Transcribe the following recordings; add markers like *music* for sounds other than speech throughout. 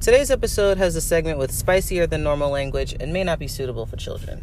Today's episode has a segment with spicier than normal language and may not be suitable for children.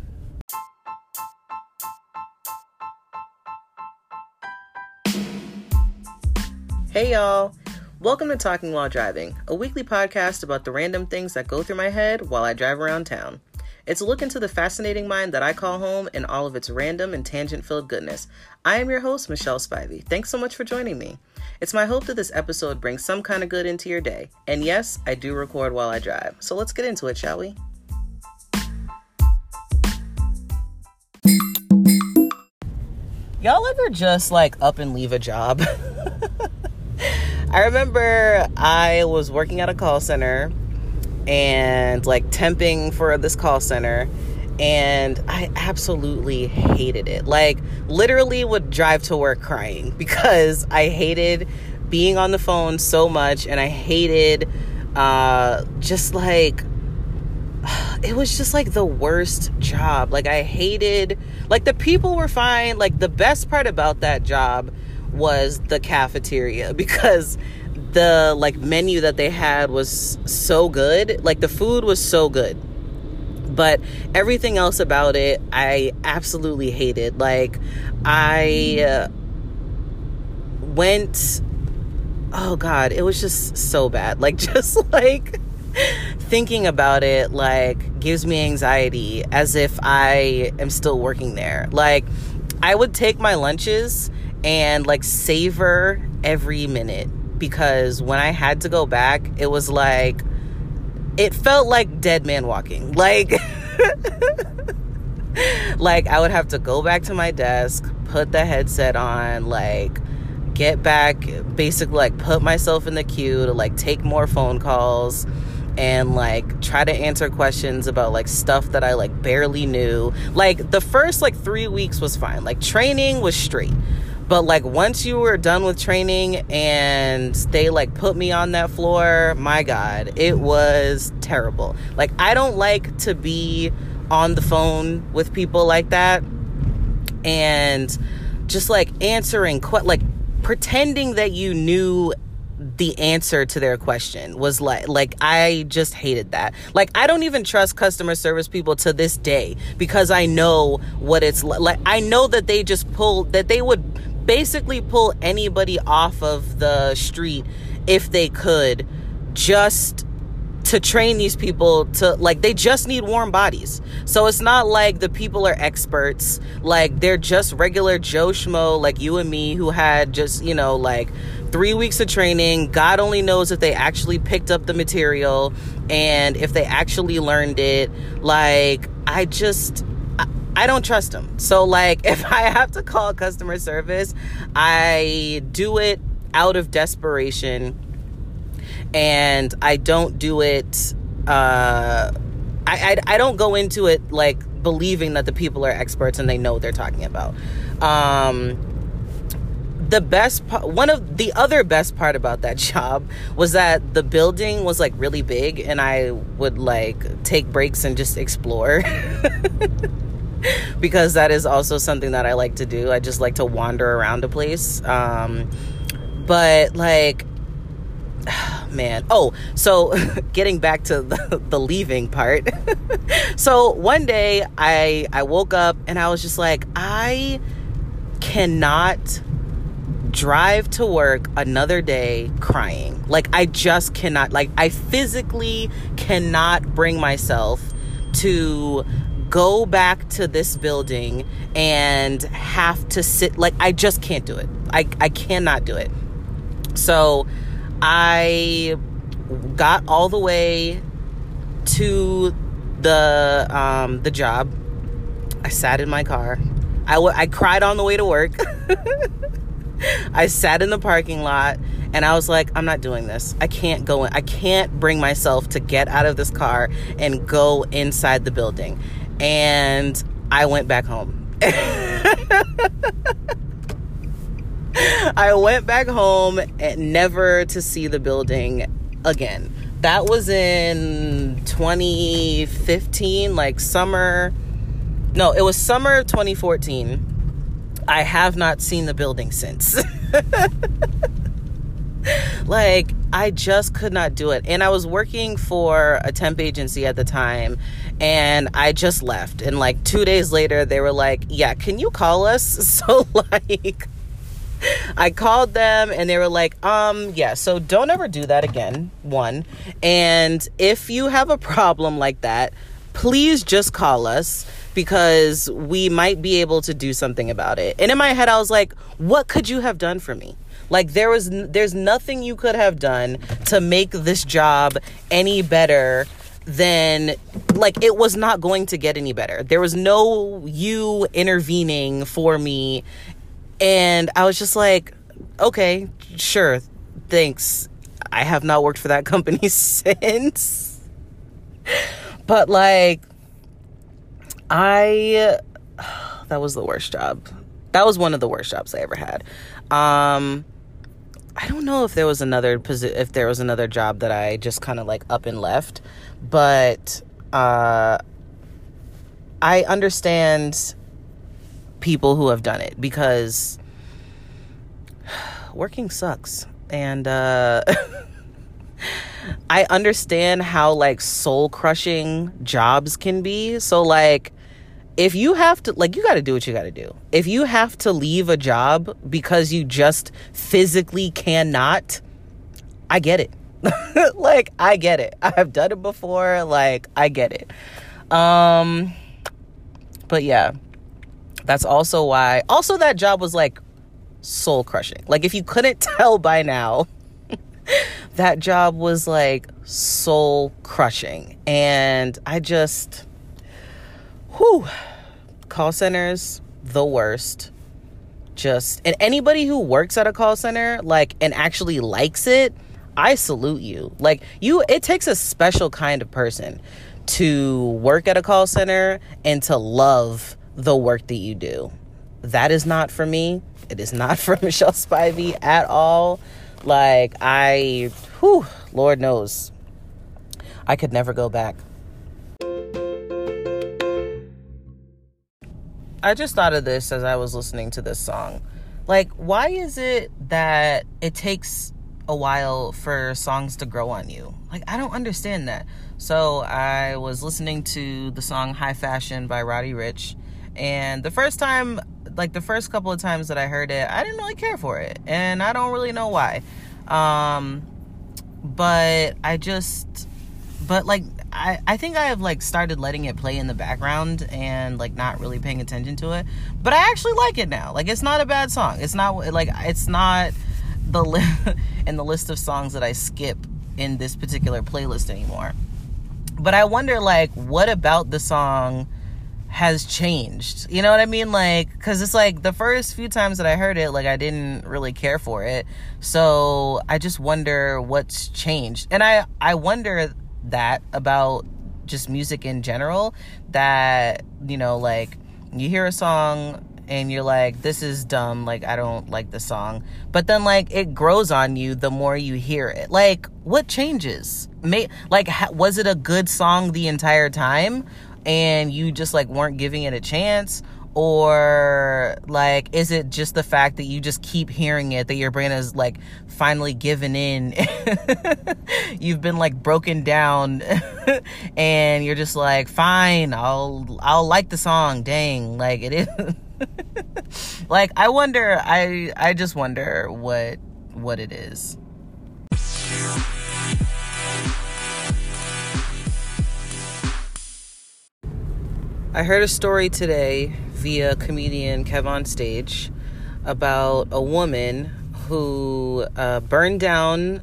Hey y'all! Welcome to Talking While Driving, a weekly podcast about the random things that go through my head while I drive around town. It's a look into the fascinating mind that I call home and all of its random and tangent filled goodness. I am your host, Michelle Spivey. Thanks so much for joining me. It's my hope that this episode brings some kind of good into your day. And yes, I do record while I drive. So let's get into it, shall we? Y'all ever just like up and leave a job? *laughs* I remember I was working at a call center and like temping for this call center and I absolutely hated it. Like literally would drive to work crying *laughs* because I hated being on the phone so much and I hated uh just like *sighs* it was just like the worst job. Like I hated like the people were fine. Like the best part about that job was the cafeteria *laughs* because the like menu that they had was so good. Like the food was so good. But everything else about it, I absolutely hated. Like I uh, went oh god, it was just so bad. *laughs* Like just like thinking about it like gives me anxiety as if I am still working there. Like I would take my lunches and like savor every minute because when I had to go back, it was like it felt like dead man walking. Like *laughs* like I would have to go back to my desk, put the headset on, like get back basically like put myself in the queue to like take more phone calls and like try to answer questions about like stuff that I like barely knew. Like the first like 3 weeks was fine. Like training was straight. But like once you were done with training and they like put me on that floor, my god, it was terrible. Like I don't like to be on the phone with people like that and just like answering que- like pretending that you knew the answer to their question was like like I just hated that. Like I don't even trust customer service people to this day because I know what it's like. like I know that they just pull that they would basically pull anybody off of the street if they could just to train these people to like they just need warm bodies. So it's not like the people are experts. Like they're just regular Joe Schmo like you and me who had just, you know, like 3 weeks of training. God only knows if they actually picked up the material and if they actually learned it. Like I just I don't trust them. So, like, *laughs* if I have to call customer service, I do it out of desperation and I don't do it. Uh, I, I, I don't go into it like believing that the people are experts and they know what they're talking about. Um, the best part, one of the other best part about that *laughs* job was that the building was like really big and I would like take breaks and just explore. *laughs* *laughs* because that is also something that I like to do. I just like to wander around a place. Um, but like, *sighs* man. Oh, so *laughs* getting back to the, *laughs* the leaving part. so one day I I woke up and I was just like, I cannot drive to work another day crying. Like I just cannot like I physically cannot bring myself to go back to this building and have to sit like I just can't do it. I I cannot do it. So I got all the way to the um the job. I sat in my car. I, w- I cried on the way to work. *laughs* I sat in the parking lot and I was like, I'm not doing this. I can't go in. I can't bring myself to get out of this car and go inside the building and I went back home. I went back home and never to see the building again. That was in 2015, like summer. No, it was summer of 2014. I have not seen the building since. *laughs* like I just could not do it. And I was working for a temp agency at the time and I just left. And like 2 days later they were like, "Yeah, can you call us?" *laughs* So like I called them and they were like, um, yeah, so don't ever do that again. One. And if you have a problem like that, please just call us because we might be able to do something about it. And in my head I was like, what could you have done for me? Like there was there's nothing you could have done to make this job any better than like it was not going to get any better. There was no you intervening for me and I was just like, okay, sure, thanks. I have not worked for that *laughs* company since. But like I *sighs* that was the worst job. That was one of the worst jobs I ever had. Um I don't know if there was another posi- if there was another job that I just kind of like up and left, but uh I understand people who have done it because *sighs* working sucks. And uh, *laughs* I understand how like soul crushing jobs can be. So, like, if you have to, like, you got to do what you got to do. If you have to leave a job because you just physically cannot, I get it. *laughs* like, I get it. I've done it before. Like, I get it. Um, but yeah, that's also why, also, that job was like soul crushing. Like, if you couldn't *laughs* tell by now, *laughs* that job was like soul crushing. And I just, whew, call centers, the worst. Just, and anybody who works at a call center, like, and actually likes it, I salute you. Like, you, it takes a special kind of person to work at a call center and to love the work that you do. That is not for me. It is not *laughs* for Michelle Spivey at all. Like, I, whew, Lord knows, I could never go back. I just thought of this as I was listening to this song. Like, why is it that it takes a while for songs to grow on you? Like, I don't understand that. So, I was listening to the song High Fashion by Roddy Ricch, and the first time, like the first couple of times that I heard it, I didn't really care for it. And I don't really know why. Um, but I just, but like, I, I think I have like started letting it play in the background and like not really paying attention to it. But I actually like it now. Like, it's not a bad song. It's not like, it's not the li- *laughs* in the list of songs that I skip in this particular playlist anymore. But I wonder, like, what about the song has changed. You know what I mean? Like, because it's like the first few times that I heard it, like, I didn't really care for it. So I just wonder what's changed. And I, I wonder that about just music in general that, you know, like, you hear a song and you're like this is dumb like i don't like the song. But then like it grows on you the more you hear it. Like what changes? May, like ha- was it a good song the entire time and you just like weren't giving it a chance or like is it just the fact that you just keep hearing it that your brain is like finally given in? *laughs* You've been like broken down *laughs* and you're just like fine i'll i'll like the song dang like it is. *laughs* Like i wonder i i just wonder what what it is. I heard a story today via comedian Kev on Stage about a woman who uh, burned down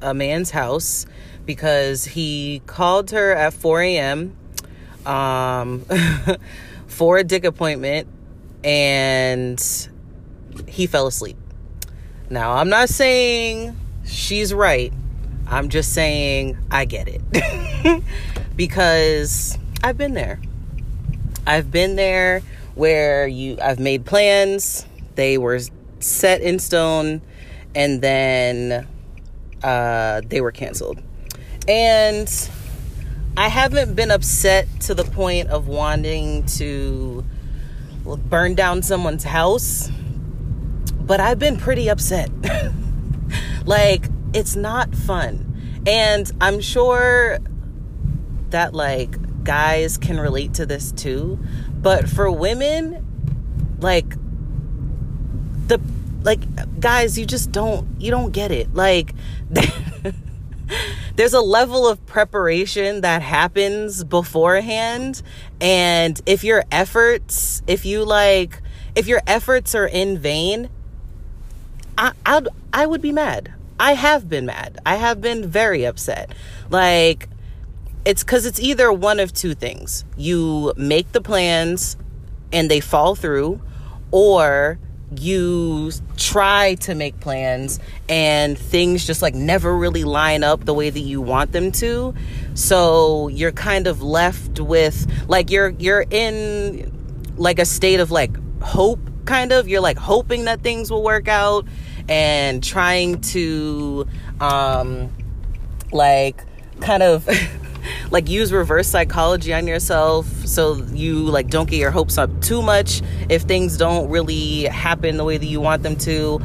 a man's house because he called her at 4 a.m. Um, *laughs* for a dick appointment and he fell asleep. Now, I'm not saying she's right. I'm just saying I get it. *laughs* because I've been there. I've been there where you I've made plans, they were set in stone and then uh, they were canceled. And I haven't been upset to the point of wanting to burn down someone's house, but I've been pretty upset. *laughs* like it's not fun. And I'm sure that like guys can relate to this too. But for women, like the like guys, you just don't you don't get it. Like *laughs* there's a level of preparation that happens beforehand. And if your efforts if you like if your efforts are in vain i I'd, i would be mad. I have been mad. I have been very upset. Like it's because it's either one of two things. You make the plans and they fall through or you try to make plans and things just like never really line up the way that you want them to. So you're kind of left with like you're you're in like a state of like hope kind of. You're like hoping that things will work out and trying to um like kind of *laughs* like use reverse psychology on yourself so you like don't get your hopes up too much if things don't really happen the way that you want them to.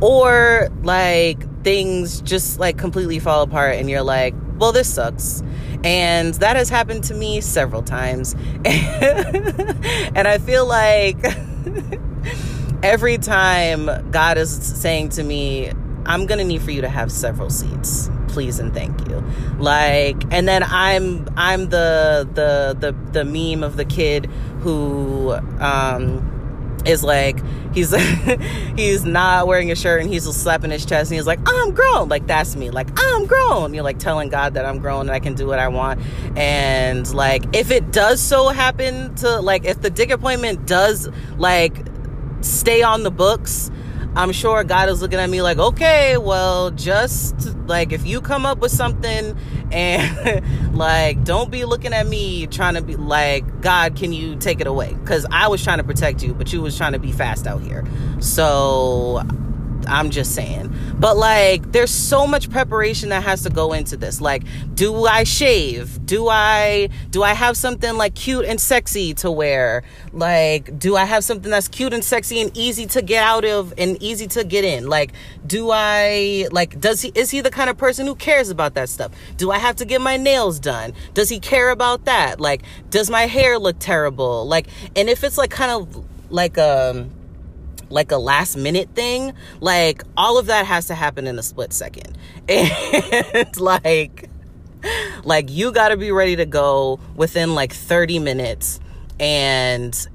Or like things just like completely fall apart and you're like well this sucks. And that has happened to me several times. *laughs* And i feel like *laughs* every time god is saying to me i'm gonna need for you to have several seats please and thank you. Like and then i'm i'm the the the the meme of the kid who um is like he's *laughs* he's not wearing a shirt and he's slapping his chest and he's like i'm grown. Like that's me. Like i'm grown. You're like telling god that i'm grown and i can do what i want. And like if it does so happen to like if the dick appointment does like stay on the books I'm sure God is looking at me like, okay, well, just like if you come up with something and *laughs* like don't be looking at me trying to be like, God, can you take it away? Because I was trying to protect you, but you was trying to be fast out here. So I'm just saying. But like there's so much preparation that has to go into this. Like do I shave? Do I do I have something like cute and sexy to wear? Like do I have something that's cute and sexy and easy to get out of and easy to get in? Like do I like does he is he the kind of person who cares about that stuff? Do I have to get my nails done? Does he care about that? Like does my hair look terrible? Like and if it's like kind of like um like a last minute thing, like all of that has to happen in a split second. *laughs* And like like you got to be ready to go within like 30 minutes and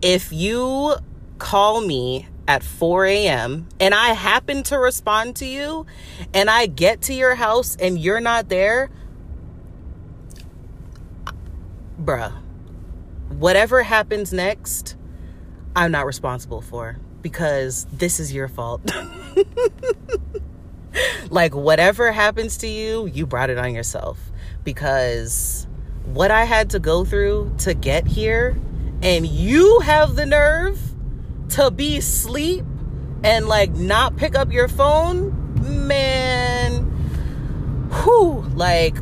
if you call me at 4 a.m. and I happen to respond to you and I get to your house and you're not there, bruh, whatever happens next, I'm not responsible for because this is your fault. like, whatever happens to you, you brought it on yourself. Because what I had to go through to get here, and you have the nerve to be asleep and like not pick up your phone, man. Whew, like,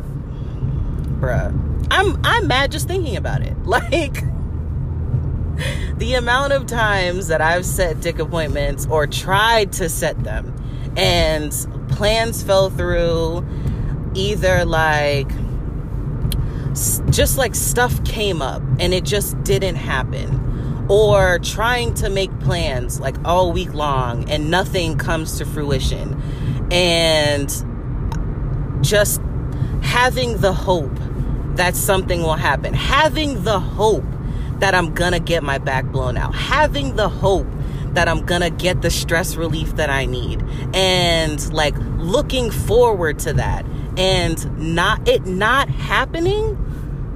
bruh. I'm I'm mad just thinking about it. *laughs* Like *laughs* the amount of times that I've set dick appointments or tried to set them and plans fell through, either like just like stuff came up and it just didn't happen, or trying to make plans like all week long and nothing comes to fruition, and just having the hope that something will happen, having the hope that I'm gonna get my back blown out, having the hope that I'm gonna get the stress relief that I need, and like looking forward to that, and not it not happening.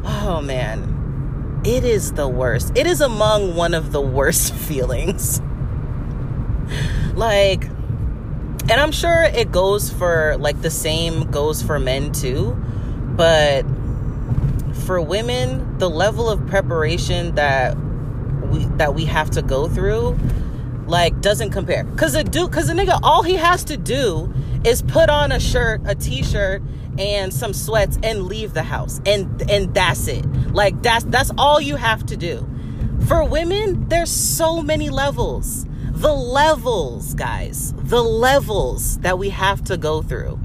Oh man, it is the worst. It is among one of the worst *laughs* feelings. like, and I'm sure it goes for like the same goes for men too, but for women, the level of preparation that we that we have to go through like doesn't compare. Cause a dude, cause a nigga, all he has to do is put on a shirt, a t-shirt, and some sweats and leave the house. And and that's it. Like that's that's all you have to do. For women, there's so many levels. the levels, guys, the levels that we have to go through.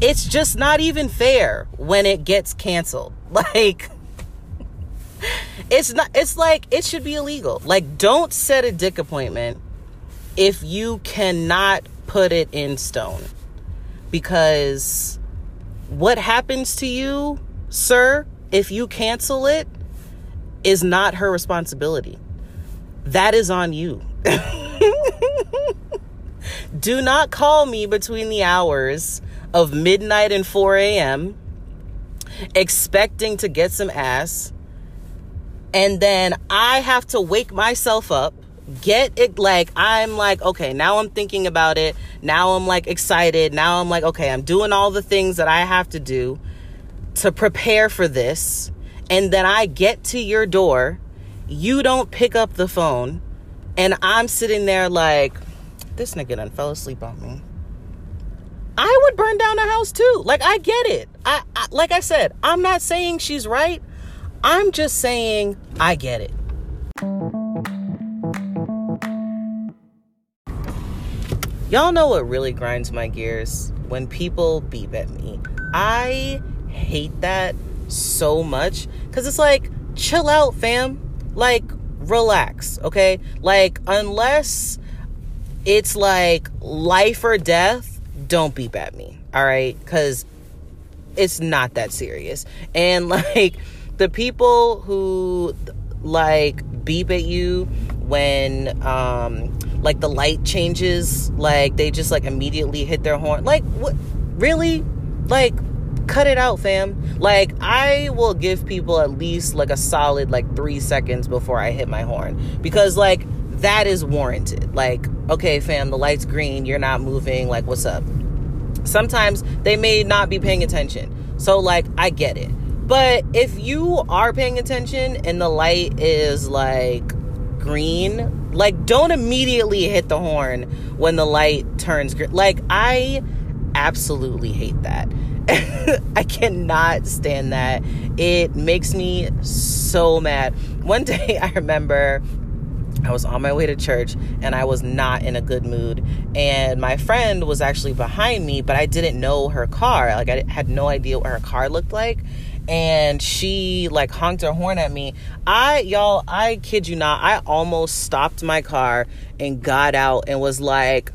It's just not even fair when it gets canceled. *laughs* Like, it's not, it's like, it should be illegal. Like, don't set a dick appointment if you cannot put it in stone. Because what happens to you, sir, if you cancel it, is not her responsibility. That is on you. *laughs* Do not call me between the hours of midnight and 4 a.m. expecting to get some ass. And then I have to wake myself up, get it like, I'm like, okay, now I'm thinking about it. Now I'm like excited. Now I'm like, okay, I'm doing all the things that I have to do to prepare for this. And then I get to your door. You don't pick up the phone and I'm sitting there like, this nigga done fell asleep on me. I would burn down the house too. Like I get it. I, I like I said, I'm not saying she's right. I'm just saying I get it. Y'all know what really grinds my gears when people beep at me. I hate that so much cuz it's like chill out, fam. Like relax, okay? Like, unless it's like life or death, don't beep at me, all right? Because it's not that serious. And *laughs* like, the people who like beep at you when um like the light changes like they just like immediately hit their horn like what really like cut it out, fam. Like, I will give people at least like a solid like three seconds before I hit my horn because, like, that is warranted. Like, okay, fam, the light's green, you're not moving. Like, what's up? Sometimes they may not be paying attention. So, like, I get it. But if you are paying attention and the light is like green, like, don't immediately hit the horn when the light turns green. Like, I absolutely hate that. *laughs* I cannot stand that. It makes me so mad. One *laughs* day I remember I was on my way to church and I was not in a good mood. And my friend was actually behind me, but I didn't know her car. Like, I had no idea what her car looked like. And she like honked her horn at me. I, y'all, I kid you not, I almost stopped my car and got out and was like,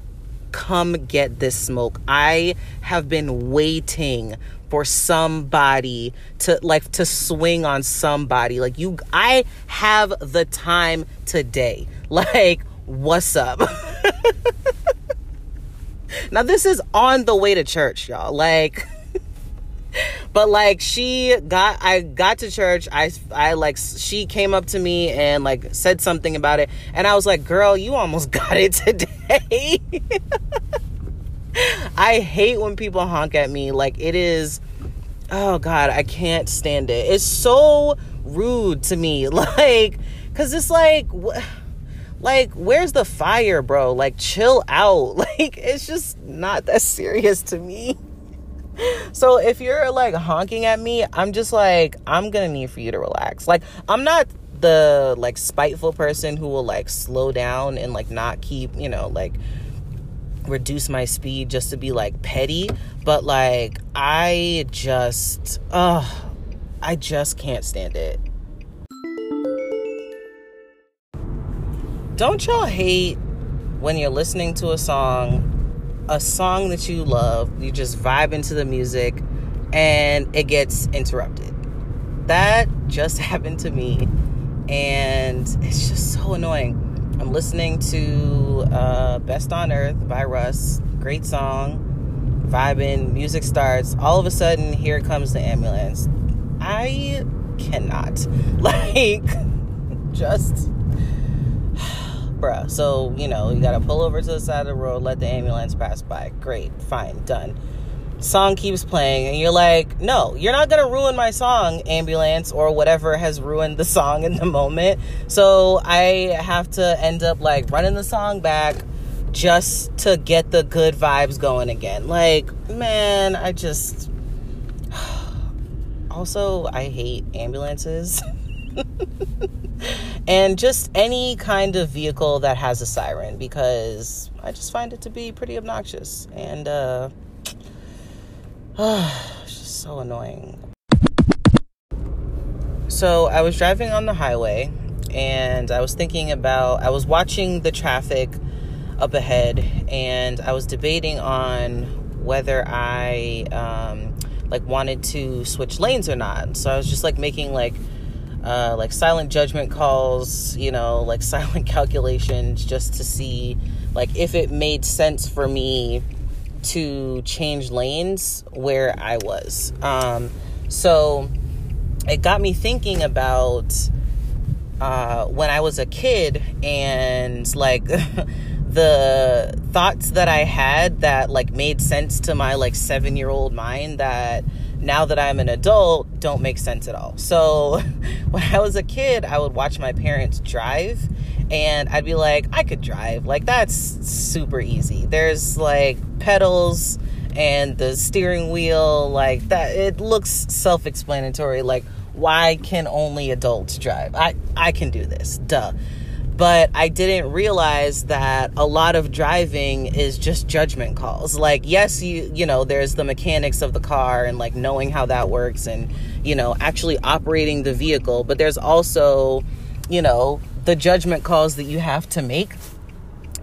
come get this smoke. I have been waiting for somebody to like to swing on somebody. Like you I have the time today. *laughs* Like what's up? *laughs* now this is on the way to church, y'all. Like *laughs* but like she got i got to church i i like she came up to me and like said something about it and i was like girl you almost got it today *laughs* i hate when people honk at me like it is oh god i can't stand it. It's so rude to me *laughs* like because it's like like where's the fire bro? Like chill out. *laughs* Like it's just not that serious to me. So if you're like honking at me, I'm just like, I'm gonna need for you to relax. Like, I'm not the like spiteful person who will like slow down and like not keep, you know, like reduce my speed just to be like petty. But like, I just, oh, I just can't stand it. Don't y'all hate when you're listening to a song a song that you love, you just vibe into the music, and it gets interrupted. That just *laughs* happened to me, and it's just so annoying. I'm listening to uh, Best on Earth by Russ, great song, vibing, music starts. All of a sudden, here comes the ambulance. I cannot. *laughs* Like, just *sighs* bruh. So, you know, you gotta pull over to the side of the road, let the ambulance pass by. Great, fine, done. Song keeps playing, and you're like, no, you're not gonna ruin my song, ambulance, or whatever has ruined the song in the moment. So I have to end up like running the song back just to get the good vibes going again. Like, man, I just. *sighs* Also, I hate ambulances. *laughs* and just any kind of vehicle that has a siren because I just find it to be pretty obnoxious and uh, *sighs* it's just so annoying. So I was driving on the highway and I was thinking about, I was watching the traffic up ahead and I was debating on whether I um, like wanted to switch lanes or not. So I was just like making like uh, like silent judgment calls, you know, like *laughs* silent calculations just to see like if it made sense for me to change lanes where I was. Um, so it got me thinking about uh, when I was a kid and like *laughs* the thoughts that I had that like made sense to my like seven year old mind that now that I'm an adult don't make sense at all. So *laughs* when I was a kid, I would watch my parents drive and I'd be like, I could drive. Like that's super easy. There's like pedals and the steering wheel like that it looks self-explanatory like why can only adults drive? I I can do this. Duh but I didn't realize that a lot of driving is just judgment calls. Like, yes, you you know, there's the mechanics of the car and like knowing how that works and you know, actually operating the vehicle, but there's also, you know, the judgment calls that you have to make.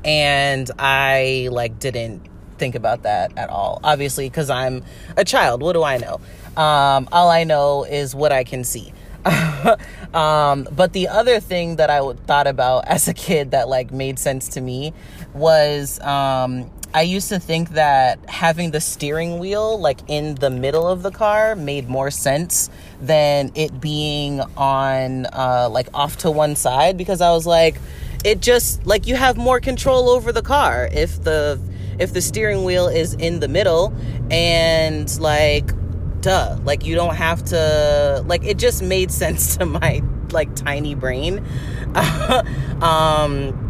And I like didn't think about that at all. Obviously, cuz I'm a child. What do I know? Um, all I know is what I can see. *laughs* um, but the other thing that I thought about *laughs* as a kid that like made sense to me was um, I used to think that having the steering wheel like in the middle of the car made more sense than it being on uh, like off to one side because I was like, it just like you have more control over the car if the if the steering wheel is in the middle and like duh like you don't have to like it just made *laughs* sense to my like tiny brain. *laughs* Um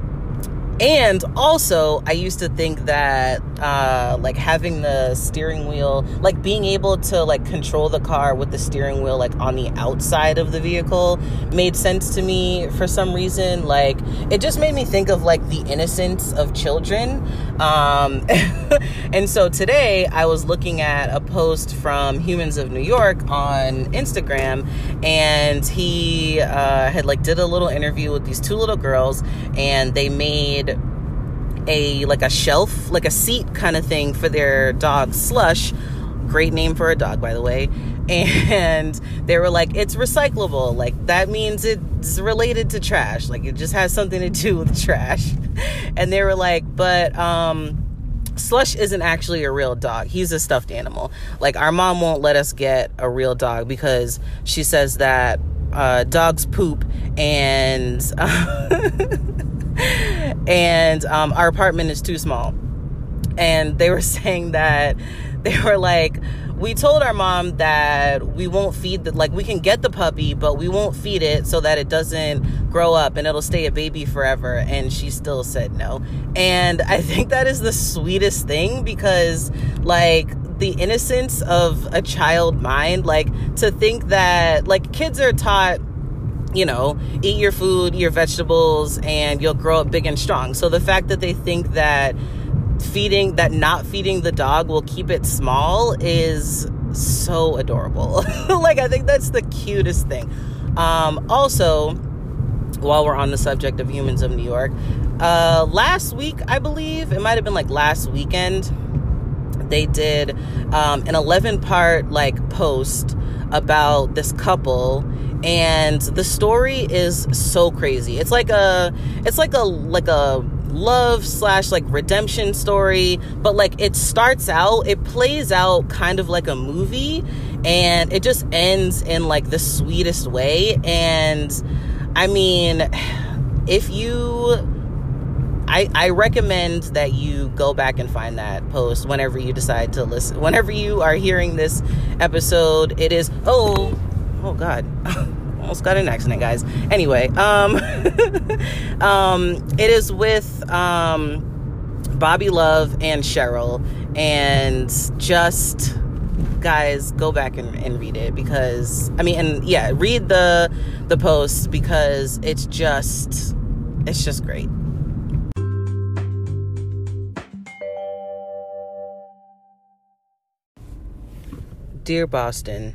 and also i used to think that uh like having the steering wheel like being able to like control the car with the steering wheel like on the outside of the vehicle made sense to me for some reason. Like it just made me think of like the innocence of children. Um *laughs* and so today i was looking at a post from humans of new york on instagram and he uh had like did a little interview with these two little girls and they made a like a shelf, like a seat kind of thing for their dog Slush. Great name for a dog, by the way. *laughs* And they were like, it's recyclable. Like that means it's related to trash. Like it just has something to do with trash. *laughs* And they were like, but um Slush isn't actually a real dog. He's a stuffed animal. Like our mom won't let us get a real dog because she says that uh, dogs poop and *laughs* and um, our apartment is too small. And they were *laughs* saying that they were like, we told our mom that we won't feed the like we can get the puppy but we won't feed it so that it doesn't grow up and it'll stay a baby forever and she still said no and i *laughs* think that is the sweetest thing because like the innocence of a child mind like to think that like kids are taught you know, eat your food, your vegetables, and you'll grow up big and strong. So the fact that they think that feeding, that not feeding the dog will keep it small is so adorable. *laughs* like, I think that's the cutest thing. Um, also, while we're on the subject of humans of New York, uh, last week, I believe, it might have been like last weekend, they did um, an 11 part like post about this couple and the story is so crazy. It's like a it's like a like a love slash like redemption story. But like it starts out it plays out kind of like a movie and it just ends in like the sweetest way. And i mean if you I, I recommend that you go back and find that post whenever you decide to listen whenever you are hearing this episode. It is oh oh god. *laughs* Almost got an accident guys. Anyway um *laughs* um it is with um bobby love and cheryl. And just guys go back and, and read it because i mean and yeah read the the post because it's just it's just great. Dear boston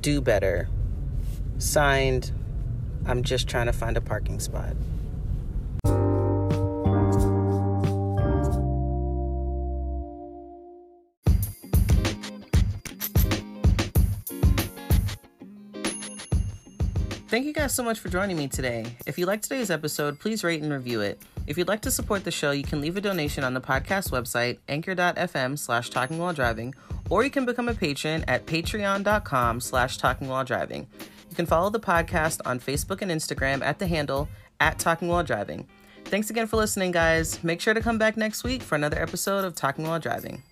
do better signed i'm just trying to find a parking spot Thank you guys so much for joining me today. If you liked today's episode, please rate and review it. If you'd like to support the show, you can leave a donation on the podcast website, anchor.fm slash talking while driving, or you can become a patron at patreon.com slash talking while driving. You can follow the podcast on Facebook and Instagram at the handle at talking while driving. Thanks again for listening, guys. Make sure to come back next week for another episode of Talking While Driving.